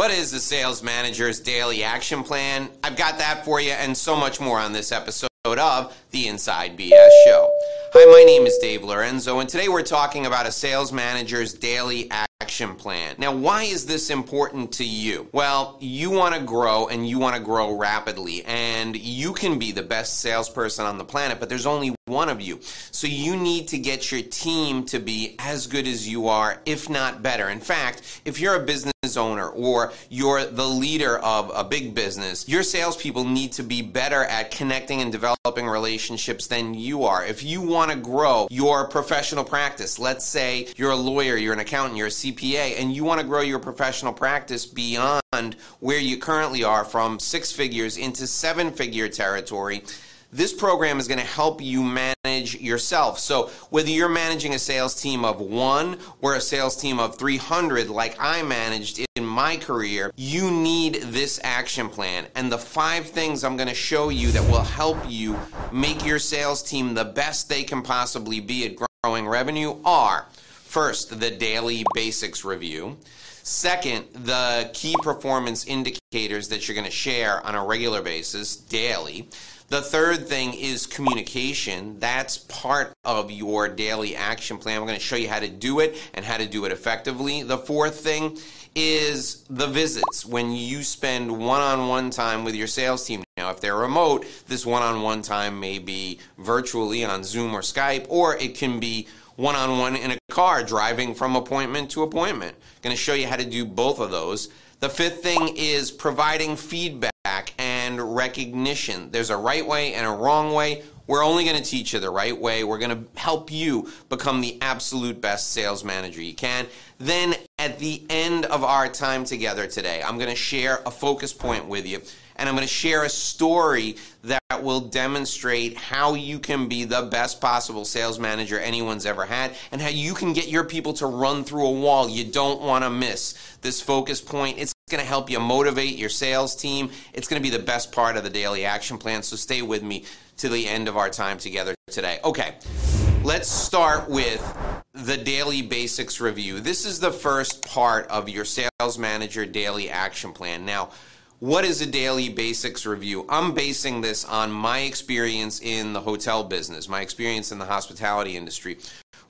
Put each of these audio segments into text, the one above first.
What is the sales manager's daily action plan? I've got that for you and so much more on this episode of the Inside BS Show. Hi, my name is Dave Lorenzo, and today we're talking about a sales manager's daily action plan. Now, why is this important to you? Well, you want to grow and you want to grow rapidly, and you can be the best salesperson on the planet, but there's only one of you. So you need to get your team to be as good as you are, if not better. In fact, if you're a business owner or you're the leader of a big business, your salespeople need to be better at connecting and developing relationships than you are. If you want to grow your professional practice, let's say you're a lawyer, you're an accountant, you're a CPA, and you want to grow your professional practice beyond where you currently are from six figures into seven figure territory this program is going to help you manage yourself. So, whether you're managing a sales team of one or a sales team of 300, like I managed in my career, you need this action plan. And the five things I'm going to show you that will help you make your sales team the best they can possibly be at growing revenue are first, the daily basics review. Second, the key performance indicators that you're going to share on a regular basis daily. The third thing is communication. That's part of your daily action plan. I'm going to show you how to do it and how to do it effectively. The fourth thing is the visits when you spend one on one time with your sales team. Now, if they're remote, this one on one time may be virtually on Zoom or Skype, or it can be one on one in a car driving from appointment to appointment. Going to show you how to do both of those. The fifth thing is providing feedback and recognition. There's a right way and a wrong way. We're only going to teach you the right way. We're going to help you become the absolute best sales manager you can. Then, at the end of our time together today, I'm going to share a focus point with you and I'm going to share a story that will demonstrate how you can be the best possible sales manager anyone's ever had and how you can get your people to run through a wall you don't want to miss. This focus point, it's going to help you motivate your sales team. It's going to be the best part of the daily action plan, so stay with me to the end of our time together today. Okay. Let's start with the daily basics review. This is the first part of your sales manager daily action plan. Now, what is a daily basics review? I'm basing this on my experience in the hotel business, my experience in the hospitality industry.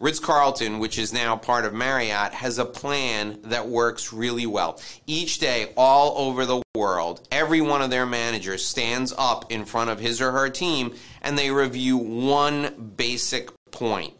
Ritz Carlton, which is now part of Marriott, has a plan that works really well. Each day, all over the world, every one of their managers stands up in front of his or her team and they review one basic point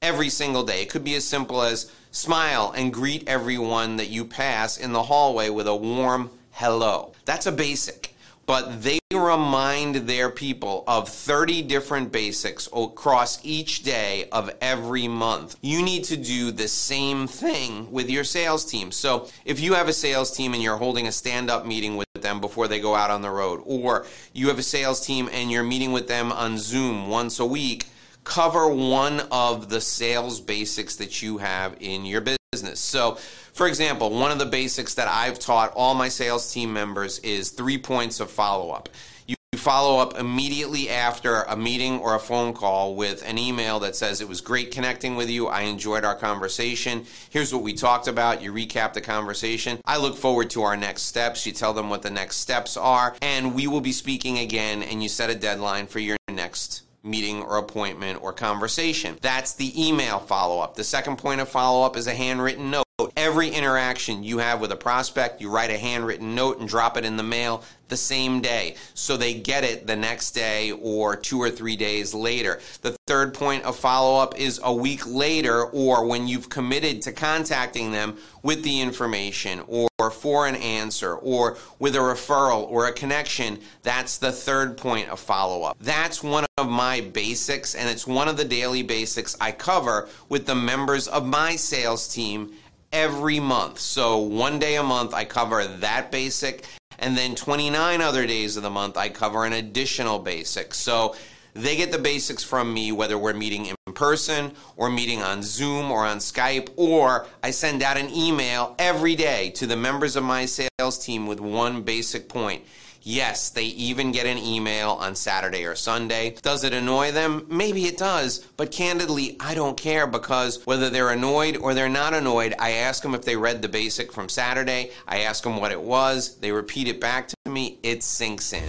every single day. It could be as simple as smile and greet everyone that you pass in the hallway with a warm hello. That's a basic. But they remind their people of 30 different basics across each day of every month. You need to do the same thing with your sales team. So if you have a sales team and you're holding a stand up meeting with them before they go out on the road, or you have a sales team and you're meeting with them on Zoom once a week, cover one of the sales basics that you have in your business. So, for example, one of the basics that I've taught all my sales team members is three points of follow up. You follow up immediately after a meeting or a phone call with an email that says, It was great connecting with you. I enjoyed our conversation. Here's what we talked about. You recap the conversation. I look forward to our next steps. You tell them what the next steps are, and we will be speaking again, and you set a deadline for your next meeting or appointment or conversation. That's the email follow up. The second point of follow up is a handwritten note. Every interaction you have with a prospect, you write a handwritten note and drop it in the mail the same day so they get it the next day or two or three days later. The third point of follow up is a week later or when you've committed to contacting them with the information or for an answer or with a referral or a connection. That's the third point of follow up. That's one of my basics and it's one of the daily basics I cover with the members of my sales team every month. So one day a month, I cover that basic. And then 29 other days of the month, I cover an additional basic. So they get the basics from me, whether we're meeting in person or meeting on Zoom or on Skype, or I send out an email every day to the members of my sales team with one basic point. Yes, they even get an email on Saturday or Sunday. Does it annoy them? Maybe it does, but candidly, I don't care because whether they're annoyed or they're not annoyed, I ask them if they read the basic from Saturday. I ask them what it was. They repeat it back to me. It sinks in.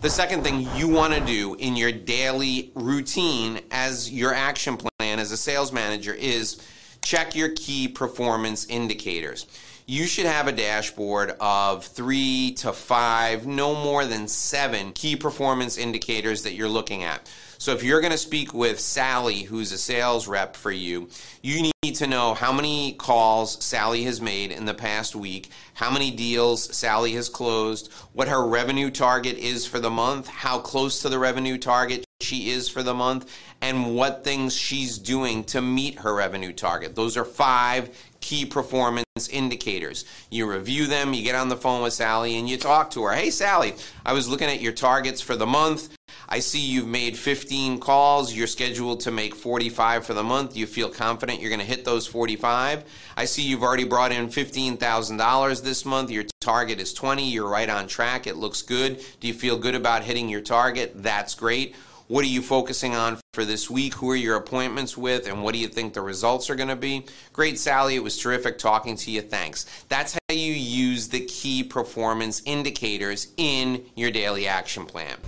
The second thing you want to do in your daily routine as your action plan as a sales manager is check your key performance indicators you should have a dashboard of three to five, no more than seven key performance indicators that you're looking at. So if you're going to speak with Sally, who's a sales rep for you, you need to know how many calls Sally has made in the past week, how many deals Sally has closed, what her revenue target is for the month, how close to the revenue target she is for the month, and what things she's doing to meet her revenue target. Those are five key performance indicators. You review them, you get on the phone with Sally, and you talk to her. Hey, Sally, I was looking at your targets for the month. I see you've made 15 calls. You're scheduled to make 45 for the month. You feel confident you're going to hit those 45. I see you've already brought in $15,000 this month. Your target is 20. You're right on track. It looks good. Do you feel good about hitting your target? That's great. What are you focusing on for this week? Who are your appointments with? And what do you think the results are going to be? Great, Sally. It was terrific talking to you. Thanks. That's how you use the key performance indicators in your daily action plan.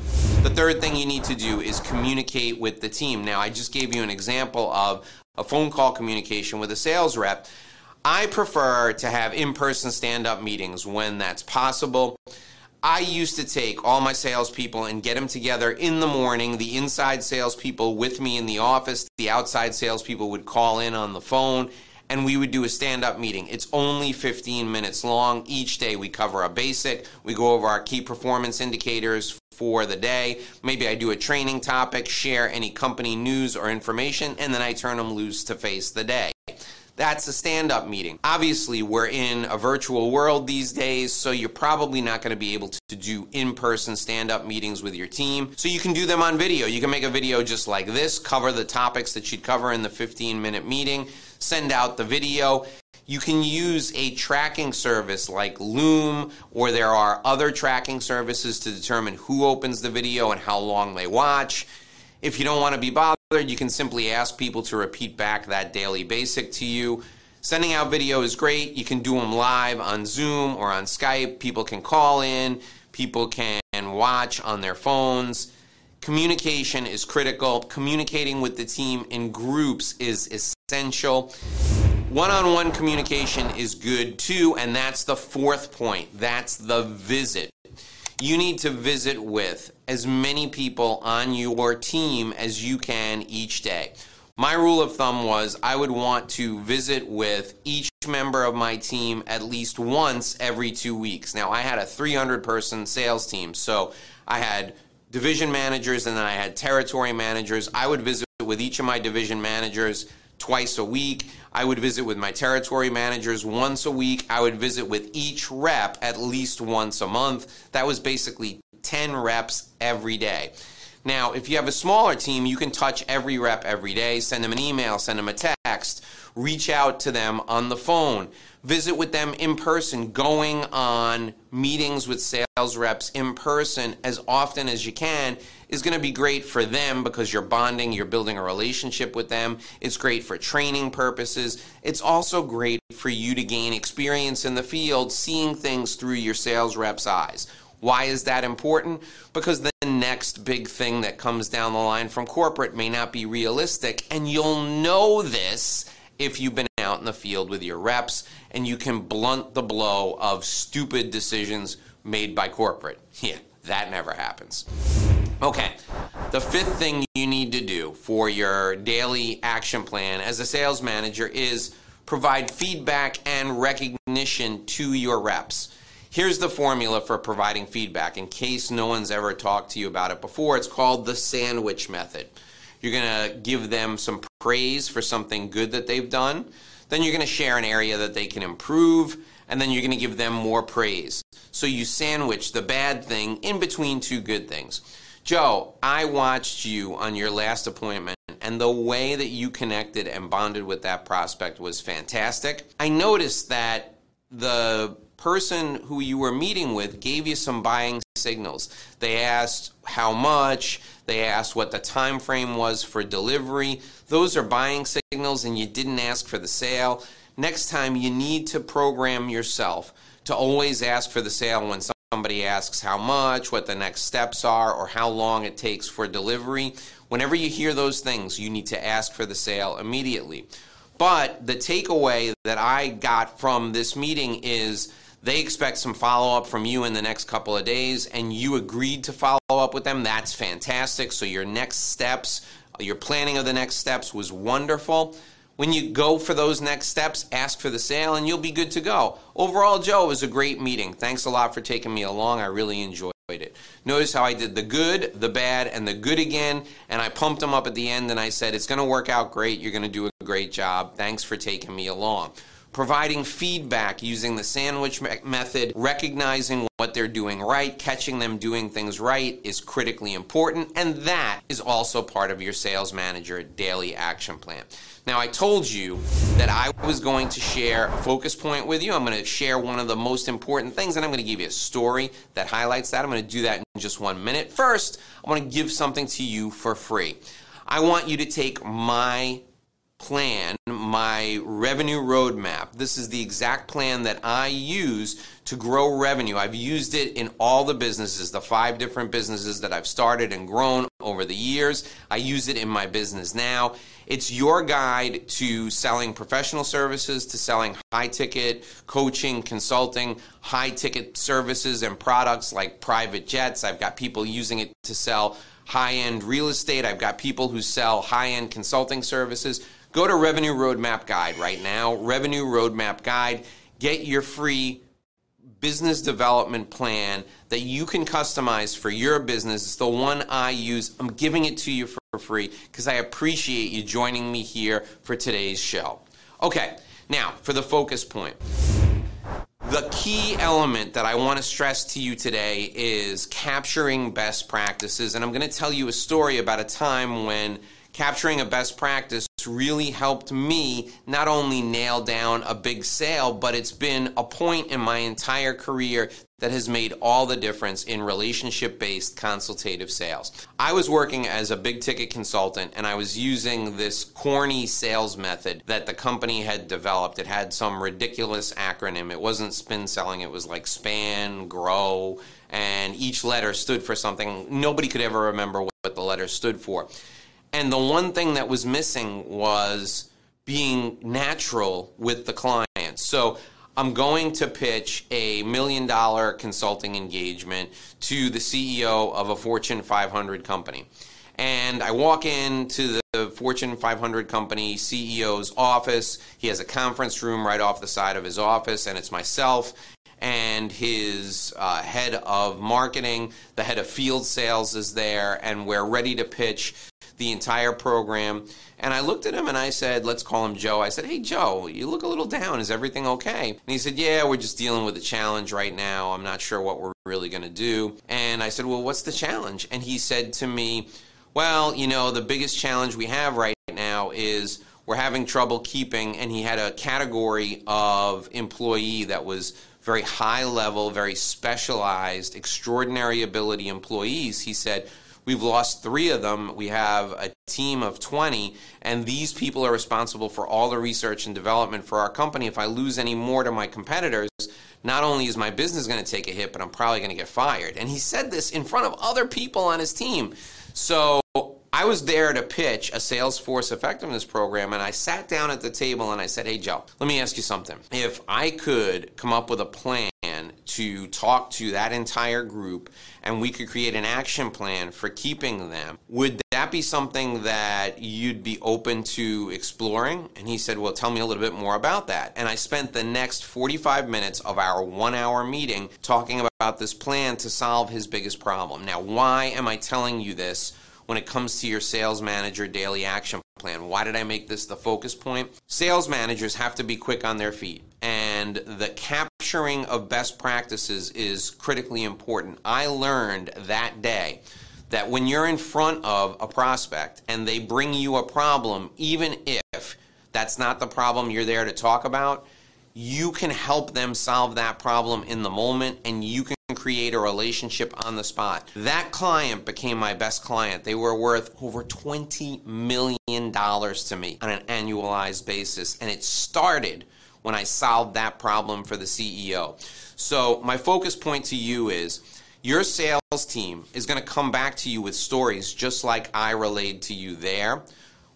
The third thing you need to do is communicate with the team. Now, I just gave you an example of a phone call communication with a sales rep. I prefer to have in person stand up meetings when that's possible. I used to take all my salespeople and get them together in the morning, the inside salespeople with me in the office, the outside salespeople would call in on the phone, and we would do a stand up meeting. It's only 15 minutes long. Each day we cover a basic, we go over our key performance indicators for the day. Maybe I do a training topic, share any company news or information, and then I turn them loose to face the day. That's a stand up meeting. Obviously, we're in a virtual world these days, so you're probably not going to be able to do in person stand up meetings with your team. So you can do them on video. You can make a video just like this, cover the topics that you'd cover in the 15 minute meeting, send out the video. You can use a tracking service like Loom, or there are other tracking services to determine who opens the video and how long they watch. If you don't want to be bothered, you can simply ask people to repeat back that daily basic to you. Sending out video is great. You can do them live on Zoom or on Skype. People can call in, people can watch on their phones. Communication is critical. Communicating with the team in groups is essential. One on one communication is good too, and that's the fourth point. That's the visit you need to visit with as many people on your team as you can each day. My rule of thumb was I would want to visit with each member of my team at least once every two weeks. Now, I had a 300 person sales team, so I had division managers and then I had territory managers. I would visit with each of my division managers twice a week. I would visit with my territory managers once a week. I would visit with each rep at least once a month. That was basically 10 reps every day. Now, if you have a smaller team, you can touch every rep every day, send them an email, send them a text, reach out to them on the phone visit with them in person, going on meetings with sales reps in person as often as you can is going to be great for them because you're bonding, you're building a relationship with them. It's great for training purposes. It's also great for you to gain experience in the field, seeing things through your sales rep's eyes. Why is that important? Because the next big thing that comes down the line from corporate may not be realistic, and you'll know this if you've been out in the field with your reps and you can blunt the blow of stupid decisions made by corporate. Yeah, that never happens. Okay, the fifth thing you need to do for your daily action plan as a sales manager is provide feedback and recognition to your reps. Here's the formula for providing feedback in case no one's ever talked to you about it before. It's called the sandwich method. You're going to give them some praise for something good that they've done. Then you're going to share an area that they can improve, and then you're going to give them more praise. So you sandwich the bad thing in between two good things. Joe, I watched you on your last appointment, and the way that you connected and bonded with that prospect was fantastic. I noticed that the person who you were meeting with gave you some buying signals. They asked how much, they asked what the time frame was for delivery. Those are buying signals and you didn't ask for the sale. Next time you need to program yourself to always ask for the sale when somebody asks how much, what the next steps are, or how long it takes for delivery. Whenever you hear those things, you need to ask for the sale immediately. But the takeaway that I got from this meeting is they expect some follow up from you in the next couple of days, and you agreed to follow up with them. That's fantastic. So, your next steps, your planning of the next steps was wonderful. When you go for those next steps, ask for the sale and you'll be good to go. Overall, Joe, it was a great meeting. Thanks a lot for taking me along. I really enjoyed it. Notice how I did the good, the bad, and the good again, and I pumped them up at the end and I said, It's going to work out great. You're going to do a great job. Thanks for taking me along providing feedback using the sandwich method, recognizing what they're doing right, catching them doing things right is critically important, and that is also part of your sales manager daily action plan. Now, I told you that I was going to share a focus point with you. I'm going to share one of the most important things, and I'm going to give you a story that highlights that. I'm going to do that in just one minute. First, I want to give something to you for free. I want you to take my plan, my revenue roadmap. This is the exact plan that I use to grow revenue. I've used it in all the businesses, the five different businesses that I've started and grown over the years. I use it in my business now. It's your guide to selling professional services, to selling high ticket coaching, consulting, high ticket services and products like private jets. I've got people using it to sell high end real estate. I've got people who sell high end consulting services. Go to Revenue Roadmap Guide right now. Revenue Roadmap Guide. Get your free business development plan that you can customize for your business. It's the one I use. I'm giving it to you for free because I appreciate you joining me here for today's show. Okay, now for the focus point. The key element that I want to stress to you today is capturing best practices. And I'm going to tell you a story about a time when capturing a best practice really helped me not only nail down a big sale, but it's been a point in my entire career that has made all the difference in relationship based consultative sales. I was working as a big ticket consultant and I was using this corny sales method that the company had developed. It had some ridiculous acronym. It wasn't spin selling, it was like span, grow, and each letter stood for something. Nobody could ever remember what the letter stood for. And the one thing that was missing was being natural with the client. So I'm going to pitch a million dollar consulting engagement to the CEO of a Fortune 500 company. And I walk into the Fortune 500 company CEO's office. He has a conference room right off the side of his office, and it's myself and his uh, head of marketing, the head of field sales is there, and we're ready to pitch the entire program. And I looked at him and I said, let's call him Joe. I said, hey, Joe, you look a little down. Is everything okay? And he said, yeah, we're just dealing with a challenge right now. I'm not sure what we're really going to do. And I said, well, what's the challenge? And he said to me, well, you know, the biggest challenge we have right now is we're having trouble keeping, and he had a category of employee that was very high level, very specialized, extraordinary ability employees. He said, We've lost three of them. We have a team of 20, and these people are responsible for all the research and development for our company. If I lose any more to my competitors, not only is my business going to take a hit, but I'm probably going to get fired. And he said this in front of other people on his team. So I was there to pitch a Salesforce effectiveness program, and I sat down at the table and I said, Hey, Joe, let me ask you something. If I could come up with a plan to talk to that entire group and we could create an action plan for keeping them, would that be something that you'd be open to exploring? And he said, Well, tell me a little bit more about that. And I spent the next 45 minutes of our one hour meeting talking about this plan to solve his biggest problem. Now, why am I telling you this? when it comes to your sales manager daily action plan. Why did I make this the focus point? Sales managers have to be quick on their feet, and the capturing of best practices is critically important. I learned that day that when you're in front of a prospect and they bring you a problem, even if that's not the problem you're there to talk about, you can help them solve that problem in the moment and you can create a relationship on the spot. That client became my best client. They were worth over $20 million to me on an annualized basis. And it started when I solved that problem for the CEO. So, my focus point to you is your sales team is going to come back to you with stories just like I relayed to you there.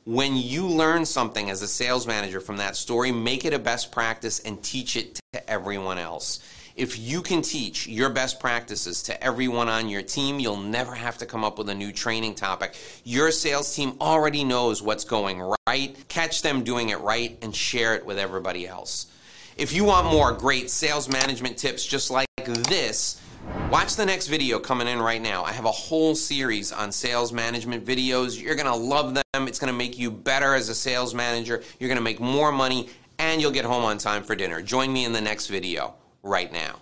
When you learn something as a sales manager from that story, make it a best practice and teach it to everyone else. If you can teach your best practices to everyone on your team, you'll never have to come up with a new training topic. Your sales team already knows what's going right. Catch them doing it right and share it with everybody else. If you want more great sales management tips just like this, Watch the next video coming in right now. I have a whole series on sales management videos. You're going to love them. It's going to make you better as a sales manager. You're going to make more money and you'll get home on time for dinner. Join me in the next video right now.